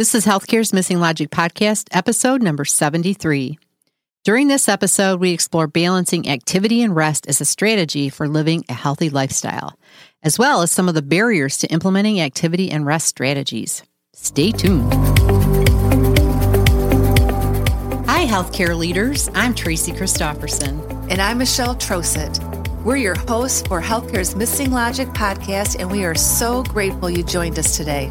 This is Healthcare's Missing Logic podcast, episode number 73. During this episode, we explore balancing activity and rest as a strategy for living a healthy lifestyle, as well as some of the barriers to implementing activity and rest strategies. Stay tuned. Hi, healthcare leaders. I'm Tracy Christopherson. And I'm Michelle Troseth. We're your hosts for Healthcare's Missing Logic podcast, and we are so grateful you joined us today.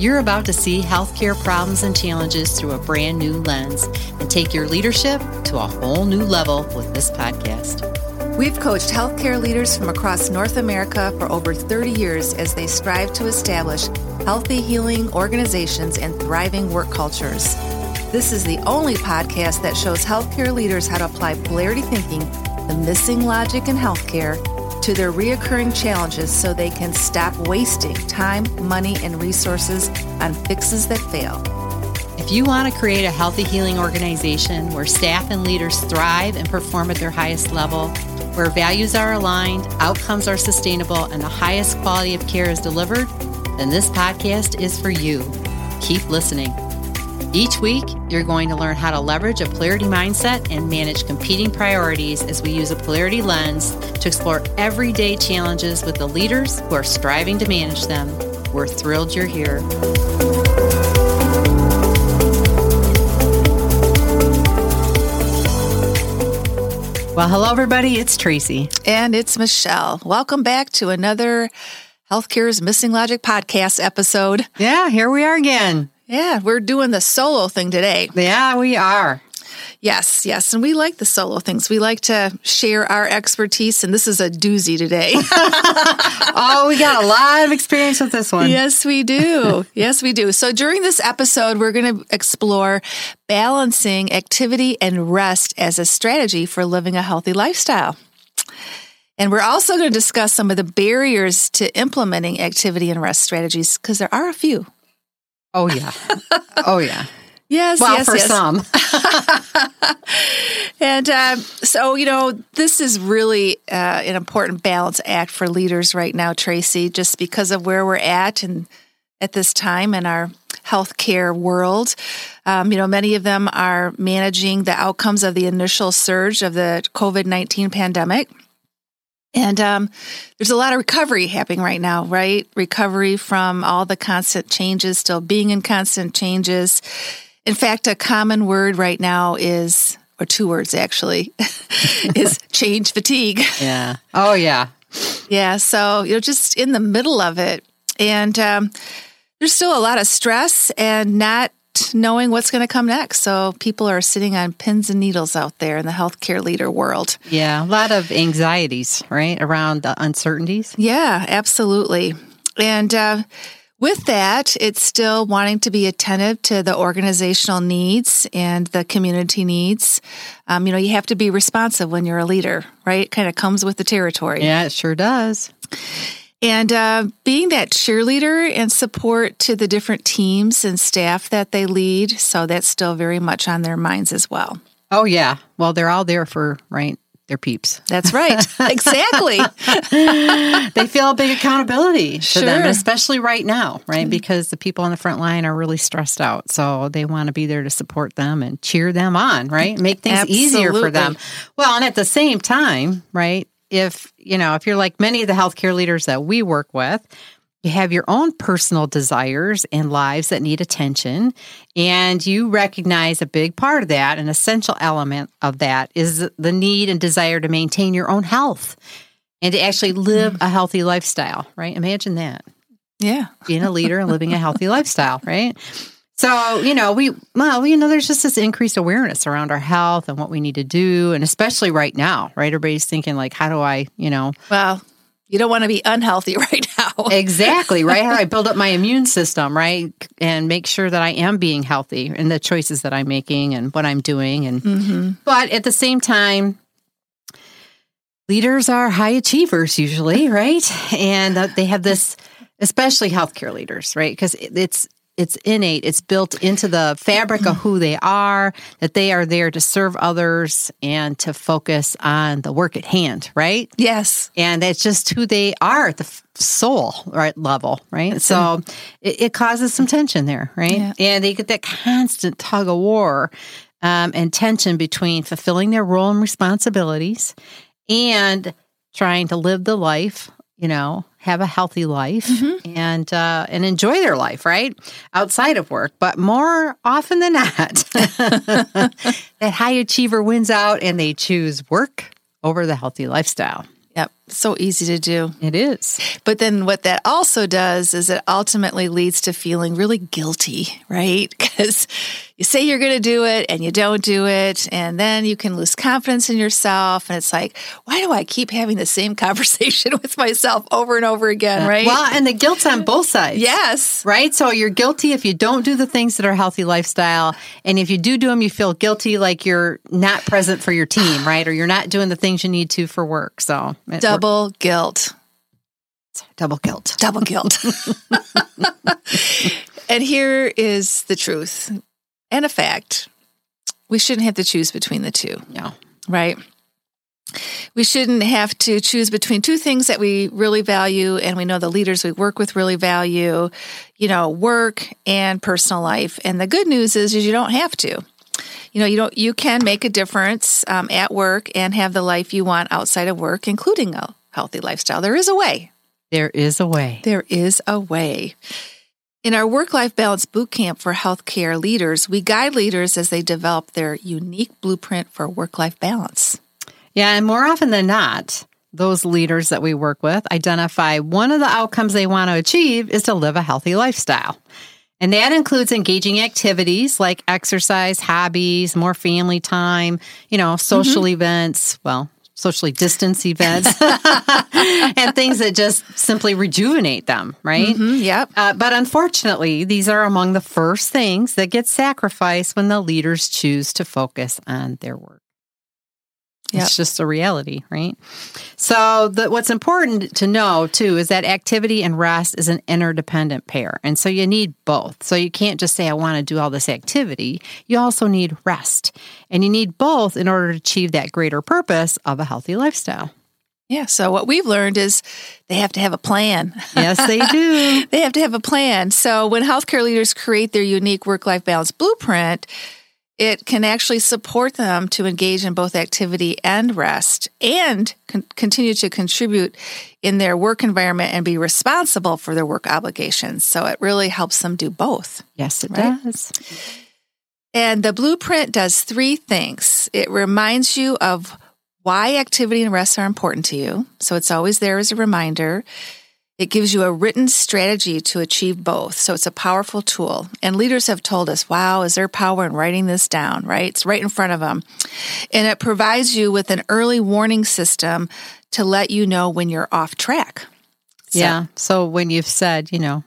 You're about to see healthcare problems and challenges through a brand new lens and take your leadership to a whole new level with this podcast. We've coached healthcare leaders from across North America for over 30 years as they strive to establish healthy, healing organizations and thriving work cultures. This is the only podcast that shows healthcare leaders how to apply polarity thinking, the missing logic in healthcare, to their reoccurring challenges so they can stop wasting time, money, and resources on fixes that fail. If you want to create a healthy healing organization where staff and leaders thrive and perform at their highest level, where values are aligned, outcomes are sustainable, and the highest quality of care is delivered, then this podcast is for you. Keep listening. Each week, you're going to learn how to leverage a polarity mindset and manage competing priorities as we use a polarity lens to explore everyday challenges with the leaders who are striving to manage them. We're thrilled you're here. Well, hello, everybody. It's Tracy. And it's Michelle. Welcome back to another Healthcare's Missing Logic podcast episode. Yeah, here we are again. Yeah, we're doing the solo thing today. Yeah, we are. Yes, yes. And we like the solo things. We like to share our expertise, and this is a doozy today. oh, we got a lot of experience with this one. Yes, we do. yes, we do. So during this episode, we're going to explore balancing activity and rest as a strategy for living a healthy lifestyle. And we're also going to discuss some of the barriers to implementing activity and rest strategies because there are a few. Oh, yeah. Oh, yeah. Yes, well, yes, for yes. some. and uh, so, you know, this is really uh, an important balance act for leaders right now, Tracy, just because of where we're at and at this time in our healthcare world. Um, you know, many of them are managing the outcomes of the initial surge of the COVID 19 pandemic. And um, there's a lot of recovery happening right now, right? Recovery from all the constant changes, still being in constant changes. In fact, a common word right now is, or two words actually, is change fatigue. Yeah. Oh, yeah. Yeah. So, you're just in the middle of it. And um, there's still a lot of stress and not knowing what's going to come next. So people are sitting on pins and needles out there in the healthcare leader world. Yeah, a lot of anxieties, right, around the uncertainties. Yeah, absolutely. And uh, with that, it's still wanting to be attentive to the organizational needs and the community needs. Um, you know, you have to be responsive when you're a leader, right? It kind of comes with the territory. Yeah, it sure does. And uh, being that cheerleader and support to the different teams and staff that they lead. So that's still very much on their minds as well. Oh, yeah. Well, they're all there for, right? Their peeps. That's right. exactly. they feel a big accountability to Sure. them, especially right now, right? Because the people on the front line are really stressed out. So they want to be there to support them and cheer them on, right? Make things easier for them. Well, and at the same time, right? If, you know, if you're like many of the healthcare leaders that we work with, you have your own personal desires and lives that need attention. And you recognize a big part of that, an essential element of that is the need and desire to maintain your own health and to actually live mm. a healthy lifestyle, right? Imagine that Yeah. being a leader and living a healthy lifestyle, right? So, you know, we, well, you know, there's just this increased awareness around our health and what we need to do. And especially right now, right? Everybody's thinking, like, how do I, you know, Well, you don't want to be unhealthy right now. exactly, right? How do I build up my immune system, right? And make sure that I am being healthy in the choices that I'm making and what I'm doing. And, Mm-hmm. but at the same time, leaders are high achievers usually, right? And uh, they have this, especially healthcare leaders, right? Because it's, it's innate. It's built into the fabric of who they are, that they are there to serve others and to focus on the work at hand, right? Yes. And it's just who they are at the soul right level, right? That's so it, it, causes some tension there, right? Yeah. And they get that constant tug of war um, and tension between fulfilling their role and responsibilities and trying to live the life you know, have a healthy life mm-hmm. and uh, and enjoy their life, right, outside of work. But more often than not, that high achiever wins out, and they choose work over the healthy lifestyle. Yep. So easy to do. It is. But then what that also does is it ultimately leads to feeling really guilty, right? Because you say you're going to do it and you don't do it. And then you can lose confidence in yourself. And it's like, why do I keep having the same conversation with myself over and over again, right? Well, and the guilt's on both sides. Yes. Right? So you're guilty if you don't do the things that are healthy lifestyle. And if you do do them, you feel guilty like you're not present for your team, right? Or you're not doing the things you need to for work. So double guilt. Double guilt. Double guilt. and here is the truth and a fact. We shouldn't have to choose between the two. No. Right? We shouldn't have to choose between two things that we really value and we know the leaders we work with really value, you know, work and personal life. And the good news is, is you don't have to. You know, you don't you can make a difference um, at work and have the life you want outside of work, including a healthy lifestyle. There is a way. There is a way. There is a way. In our work life balance boot camp for healthcare leaders, we guide leaders as they develop their unique blueprint for work life balance. Yeah, and more often than not, those leaders that we work with identify one of the outcomes they want to achieve is to live a healthy lifestyle. And that includes engaging activities like exercise, hobbies, more family time, you know, social mm-hmm. events. Well, socially distance events and things that just simply rejuvenate them, right? Mm-hmm, yep. Uh, but unfortunately, these are among the first things that get sacrificed when the leaders choose to focus on their work. Yep. It's just a reality, right? So, the, what's important to know too is that activity and rest is an interdependent pair. And so you need both. So, you can't just say, I want to do all this activity. You also need rest. And you need both in order to achieve that greater purpose of a healthy lifestyle. Yeah. So, what we've learned is they have to have a plan. Yes, they do. they have to have a plan. So, when healthcare leaders create their unique work life balance blueprint, it can actually support them to engage in both activity and rest and con- continue to contribute in their work environment and be responsible for their work obligations. So it really helps them do both. Yes, it right? does. And the blueprint does three things it reminds you of why activity and rest are important to you. So it's always there as a reminder. It gives you a written strategy to achieve both. So it's a powerful tool. And leaders have told us, wow, is there power in writing this down, right? It's right in front of them. And it provides you with an early warning system to let you know when you're off track. So, yeah. So when you've said, you know,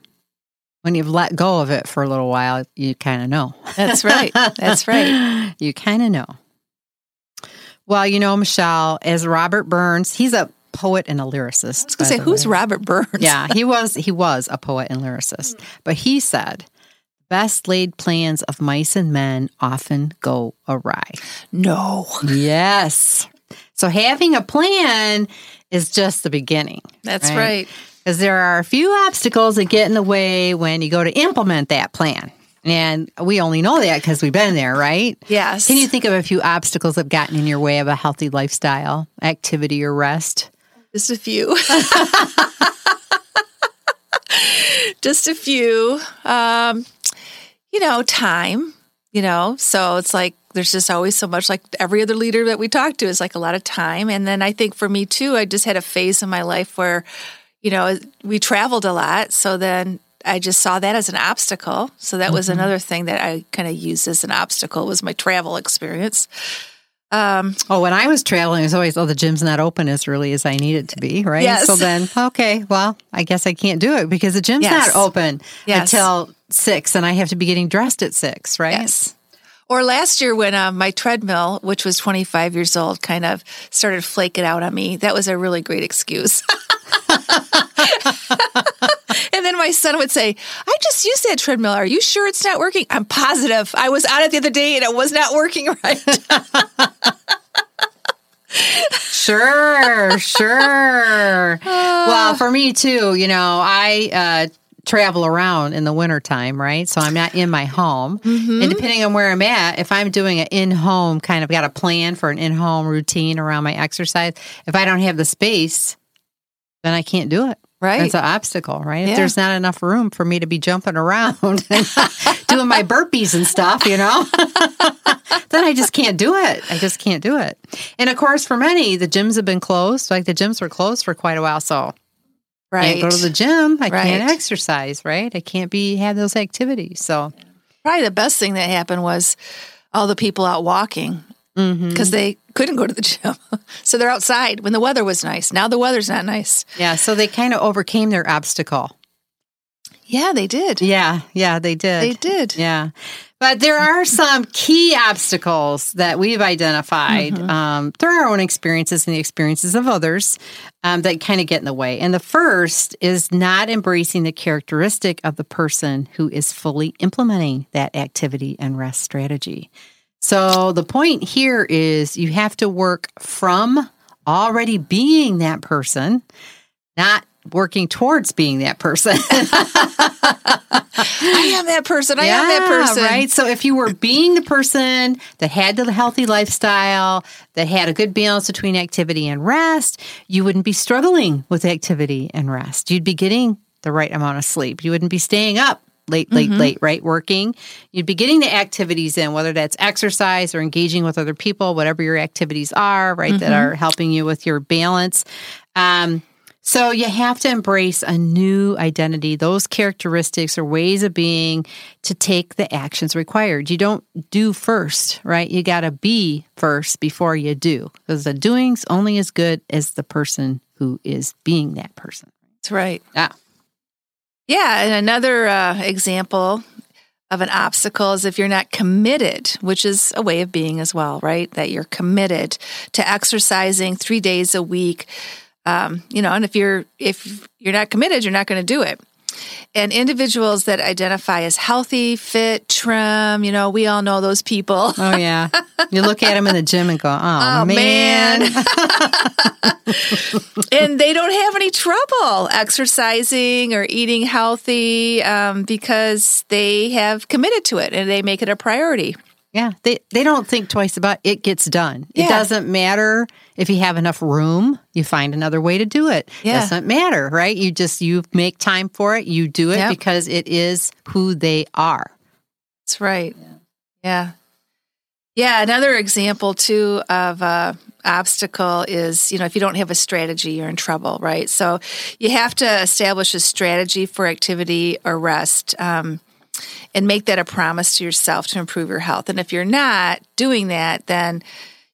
when you've let go of it for a little while, you kind of know. That's right. That's right. you kind of know. Well, you know, Michelle, as Robert Burns, he's a poet and a lyricist. I was going to say, who's way. Robert Burns? Yeah, he was he was a poet and lyricist. But he said, best laid plans of mice and men often go awry. No. Yes. So having a plan is just the beginning. That's right. Because right? there are a few obstacles that get in the way when you go to implement that plan. And we only know that because we've been there, right? Yes. Can you think of a few obstacles that have gotten in your way of a healthy lifestyle, activity, or rest? Just a few. Just a few. Um, you know, time, you know, so it's like there's just always so much like every other leader that we talk to is like a lot of time. And then I think for me too, I just had a phase in my life where, you know, we traveled a lot. So then I just saw that as an obstacle. So that mm-hmm. was another thing that I kind of used as an obstacle was my travel experience. Um, oh, when I was traveling, it was always, oh, the gym's not open as early as I need it to be, right? Yes. So then, okay, well, I guess I can't do it because the gym's yes. not open yes. until six and I have to be getting dressed at six, right? Yes. Or last year when uh, my treadmill, which was 25 years old, kind of started flaking out on me. That was a really great excuse. and then my son would say, I just used that treadmill. Are you sure it's not working? I'm positive. I was on it the other day and it was not working right. sure, sure. well, for me too, you know, I uh, travel around in the wintertime, right? So I'm not in my home. Mm-hmm. And depending on where I'm at, if I'm doing an in home kind of got a plan for an in home routine around my exercise, if I don't have the space, then I can't do it. Right. It's an obstacle, right? Yeah. If there's not enough room for me to be jumping around and doing my burpees and stuff, you know, then I just can't do it. I just can't do it. And of course, for many, the gyms have been closed. Like the gyms were closed for quite a while. So right. I can't go to the gym. I right. can't exercise, right? I can't be have those activities. So probably the best thing that happened was all the people out walking because mm-hmm. they couldn't go to the gym. so they're outside when the weather was nice. Now the weather's not nice. Yeah, so they kind of overcame their obstacle. Yeah, they did. Yeah, yeah, they did. They did. Yeah. But there are some key obstacles that we've identified mm-hmm. um, through our own experiences and the experiences of others um, that kind of get in the way. And the first is not embracing the characteristic of the person who is fully implementing that activity and rest strategy. So the point here is you have to work from already being that person, not working towards being that person. I am that person. I yeah, am that person. Right. So if you were being the person that had the healthy lifestyle, that had a good balance between activity and rest, you wouldn't be struggling with activity and rest. You'd be getting the right amount of sleep. You wouldn't be staying up late, late, mm-hmm. late, right? Working. You'd be getting the activities in, whether that's exercise or engaging with other people, whatever your activities are, right, mm-hmm. that are helping you with your balance. Um, so you have to embrace a new identity, those characteristics or ways of being to take the actions required. You don't do first, right? You got to be first before you do because the doing's only as good as the person who is being that person. That's right. Yeah. Yeah, and another uh, example of an obstacle is if you're not committed, which is a way of being as well, right? That you're committed to exercising three days a week. Um, you know, and if you're if you're not committed, you're not going to do it and individuals that identify as healthy, fit, trim. You know, we all know those people. Oh yeah, you look at them in the gym and go, "Oh, oh man,", man. and they don't have any trouble exercising or eating healthy um, because they have committed to it and they make it a priority. Yeah, they they don't think twice about it. it gets done. Yeah. It doesn't matter if you have enough room, you find another way to do it. Yeah. It doesn't matter, right? You just you make time for it, you do it yep. because it is who they are. That's right. Yeah. Yeah. yeah another example too of a obstacle is, you know, if you don't have a strategy, you're in trouble, right? So you have to establish a strategy for activity or rest. Um, and make that a promise to yourself to improve your health. And if you're not doing that, then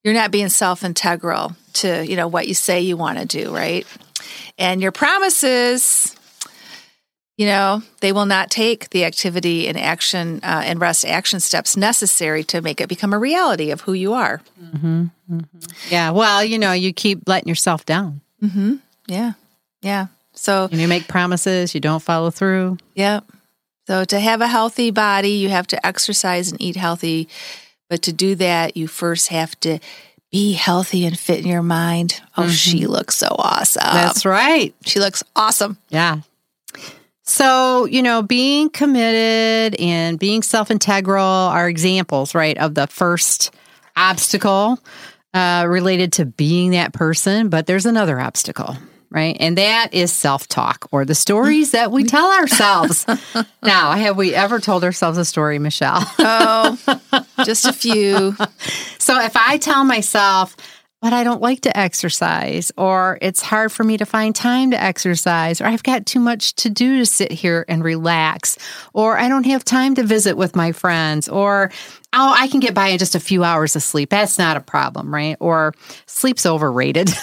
you're not being self integral to, you know, what you say you want to do, right? And your promises, you know, they will not take the activity and action uh, and rest action steps necessary to make it become a reality of who you are. Mm-hmm, mm-hmm. Yeah. Well, you know, you keep letting yourself down. Mm-hmm. Yeah. Yeah. So and you make promises, you don't follow through. Yeah. So, to have a healthy body, you have to exercise and eat healthy. But to do that, you first have to be healthy and fit in your mind. Oh, mm-hmm. she looks so awesome. That's right. She looks awesome. Yeah. So, you know, being committed and being self integral are examples, right, of the first obstacle uh, related to being that person. But there's another obstacle, right? And that is self talk or the stories that we tell ourselves. now, have we ever told ourselves a story, Michelle? oh, just a few. So if I tell myself, but I don't like to exercise, or it's hard for me to find time to exercise, or I've got too much to do to sit here and relax, or I don't have time to visit with my friends, or oh, I can get by in just a few hours of sleep. That's not a problem, right? Or sleep's overrated.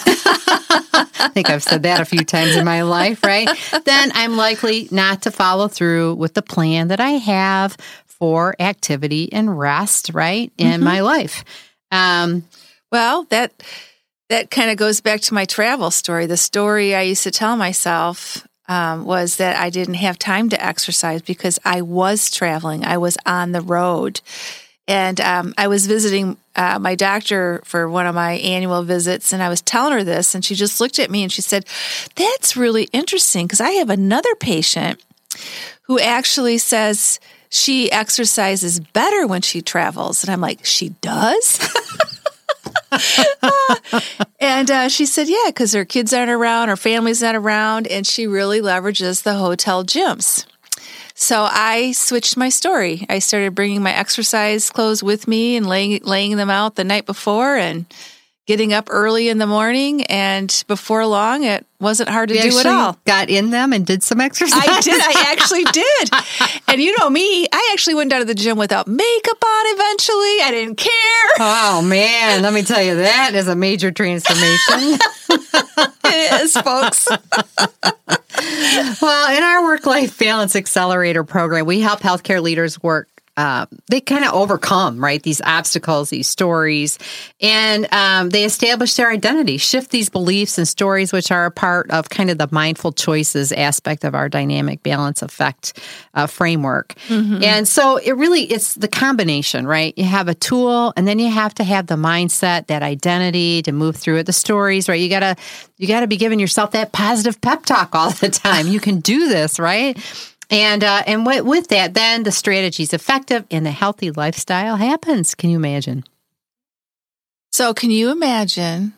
I think I've said that a few times in my life, right? Then I'm likely not to follow through with the plan that I have for activity and rest, right, in mm-hmm. my life. Um, well, that that kind of goes back to my travel story. The story I used to tell myself um, was that I didn't have time to exercise because I was traveling. I was on the road. And um, I was visiting uh, my doctor for one of my annual visits, and I was telling her this, and she just looked at me and she said, That's really interesting because I have another patient who actually says she exercises better when she travels. And I'm like, She does? and uh, she said, yeah, because her kids aren't around, her family's not around, and she really leverages the hotel gyms. So I switched my story. I started bringing my exercise clothes with me and laying laying them out the night before, and getting up early in the morning and before long it wasn't hard to you do at all. Got in them and did some exercise. I did. I actually did. and you know me, I actually went down to the gym without makeup on eventually. I didn't care. Oh man, let me tell you that is a major transformation. it is, folks. well, in our work life balance accelerator program, we help healthcare leaders work uh, they kind of overcome right these obstacles these stories. And um, they establish their identity shift these beliefs and stories which are a part of kind of the mindful choices aspect of our dynamic balance effect uh, framework. Mm-hmm. and so it really it's the combination right? You have a tool and then you have to have the mindset that identity to move through it. The stories right? You gotta you gotta be giving yourself that positive pep talk all the time. You can do this right and uh, and with, with that, then the strategy is effective and the healthy lifestyle happens. Can you imagine? So, can you imagine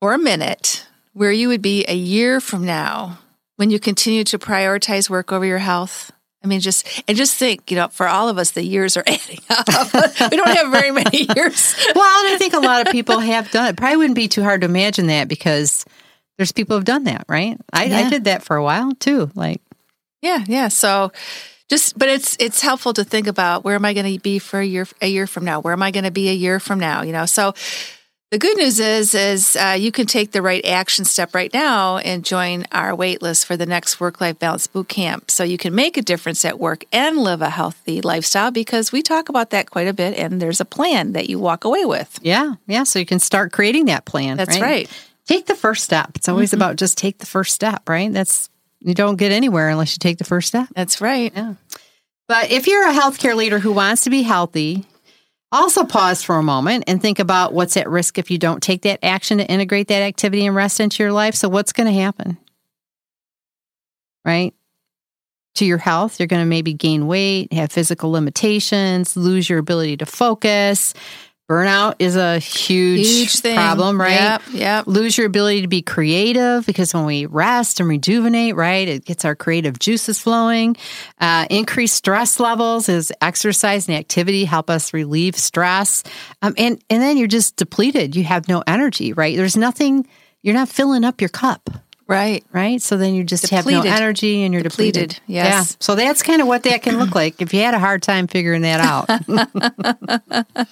for a minute where you would be a year from now when you continue to prioritize work over your health? I mean, just and just think, you know, for all of us, the years are adding up. we don't have very many years. well, and I think a lot of people have done it. Probably wouldn't be too hard to imagine that because there's people who've done that, right? I, yeah. I did that for a while too. Like yeah, yeah. So just but it's it's helpful to think about where am I going to be for a year a year from now? Where am I going to be a year from now? You know, so the good news is is uh, you can take the right action step right now and join our wait list for the next work life balance boot camp so you can make a difference at work and live a healthy lifestyle because we talk about that quite a bit and there's a plan that you walk away with yeah yeah so you can start creating that plan that's right, right. take the first step it's always mm-hmm. about just take the first step right that's you don't get anywhere unless you take the first step. That's right. Yeah. But if you're a healthcare leader who wants to be healthy, also pause for a moment and think about what's at risk if you don't take that action to integrate that activity and rest into your life. So, what's going to happen? Right? To your health, you're going to maybe gain weight, have physical limitations, lose your ability to focus, Burnout is a huge, huge problem, right? Yep, yep. Lose your ability to be creative because when we rest and rejuvenate, right, it gets our creative juices flowing. Uh, increased stress levels is exercise and activity help us relieve stress. Um, and, and then you're just depleted. You have no energy, right? There's nothing, you're not filling up your cup. Right. Right. So then you just depleted. have no energy and you're depleted. depleted. Yes. Yeah. So that's kind of what that can look like if you had a hard time figuring that out.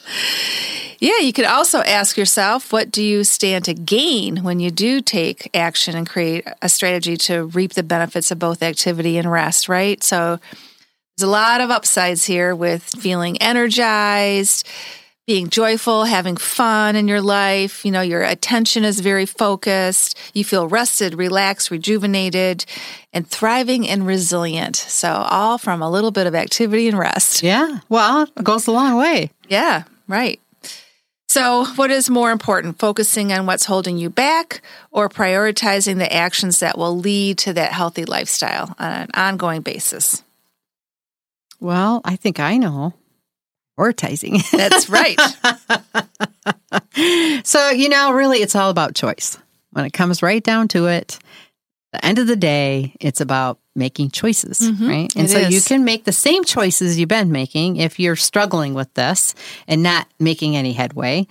yeah. You could also ask yourself, what do you stand to gain when you do take action and create a strategy to reap the benefits of both activity and rest, right? So there's a lot of upsides here with feeling energized being joyful, having fun in your life. You know, your attention is very focused. You feel rested, relaxed, rejuvenated, and thriving and resilient. So, all from a little bit of activity and rest. Yeah. Well, it goes a long way. Yeah, right. So, what is more important, focusing on what's holding you back or prioritizing the actions that will lead to that healthy lifestyle on an ongoing basis? Well, I think I know prioritizing. That's right. so, you know, really, it's all about choice. When it comes right down to it, the end of the day, it's about making choices, mm-hmm. right? And it so is. you can make the same choices you've been making if you're struggling with this and not making any headway.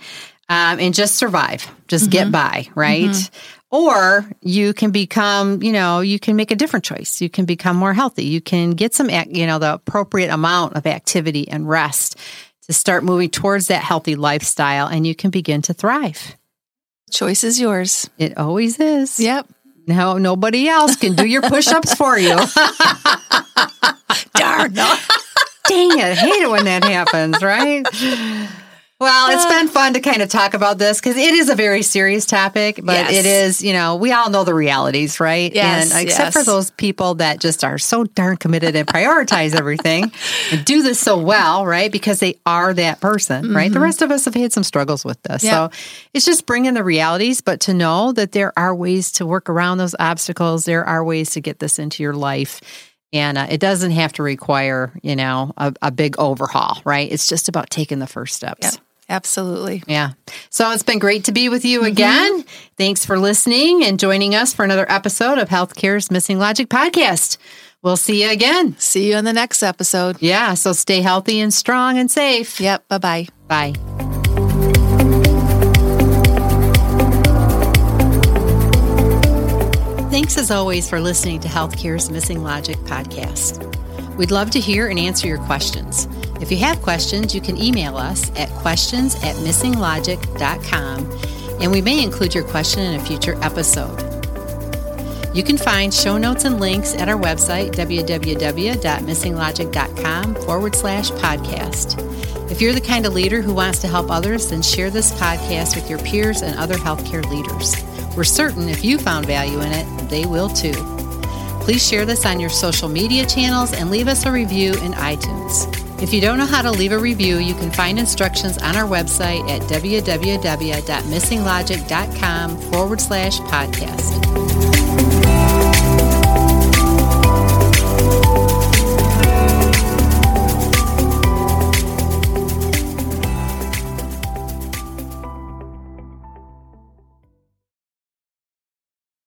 Um, and just survive, just mm-hmm. get by, right? Mm-hmm. Or you can become, you know, you can make a different choice. You can become more healthy. You can get some, you know, the appropriate amount of activity and rest to start moving towards that healthy lifestyle and you can begin to thrive. Choice is yours. It always is. Yep. No, nobody else can do your push ups for you. Darn. Dang it. I hate it when that happens, right? Well, it's been fun to kind of talk about this because it is a very serious topic, but yes. it is, you know, we all know the realities, right? Yes, and except yes. for those people that just are so darn committed and prioritize everything and do this so well, right? Because they are that person, mm-hmm. right? The rest of us have had some struggles with this. Yep. So it's just bringing the realities, but to know that there are ways to work around those obstacles, there are ways to get this into your life. And uh, it doesn't have to require, you know, a, a, big overhaul, right? It's just about taking the first steps. Yep. Absolutely. Yeah. So it's been great to be with you mm-hmm. again. Thanks for listening and joining us for another episode of Healthcare's Missing Logic podcast. We'll see you again. See you on the next episode. Yeah. So stay healthy and strong and safe. Yep. Bye-bye. Bye. Thanks as always for listening to Healthcare's Missing Logic podcast. We'd love to hear and answer your questions. If you have questions, you can email us at questions at missinglogic.com and we may include your question in a future episode. You can find show notes and links at our website, www.missinglogic.com forward slash podcast. If you're the kind of leader who wants to help others, then share this podcast with your peers and other healthcare leaders. We're certain if you found value in it, they will too. Please share this on your social media channels and leave us a review in iTunes. If you don't know how to leave a review, you can find instructions on our website at www.missinglogic.com forward slash podcast.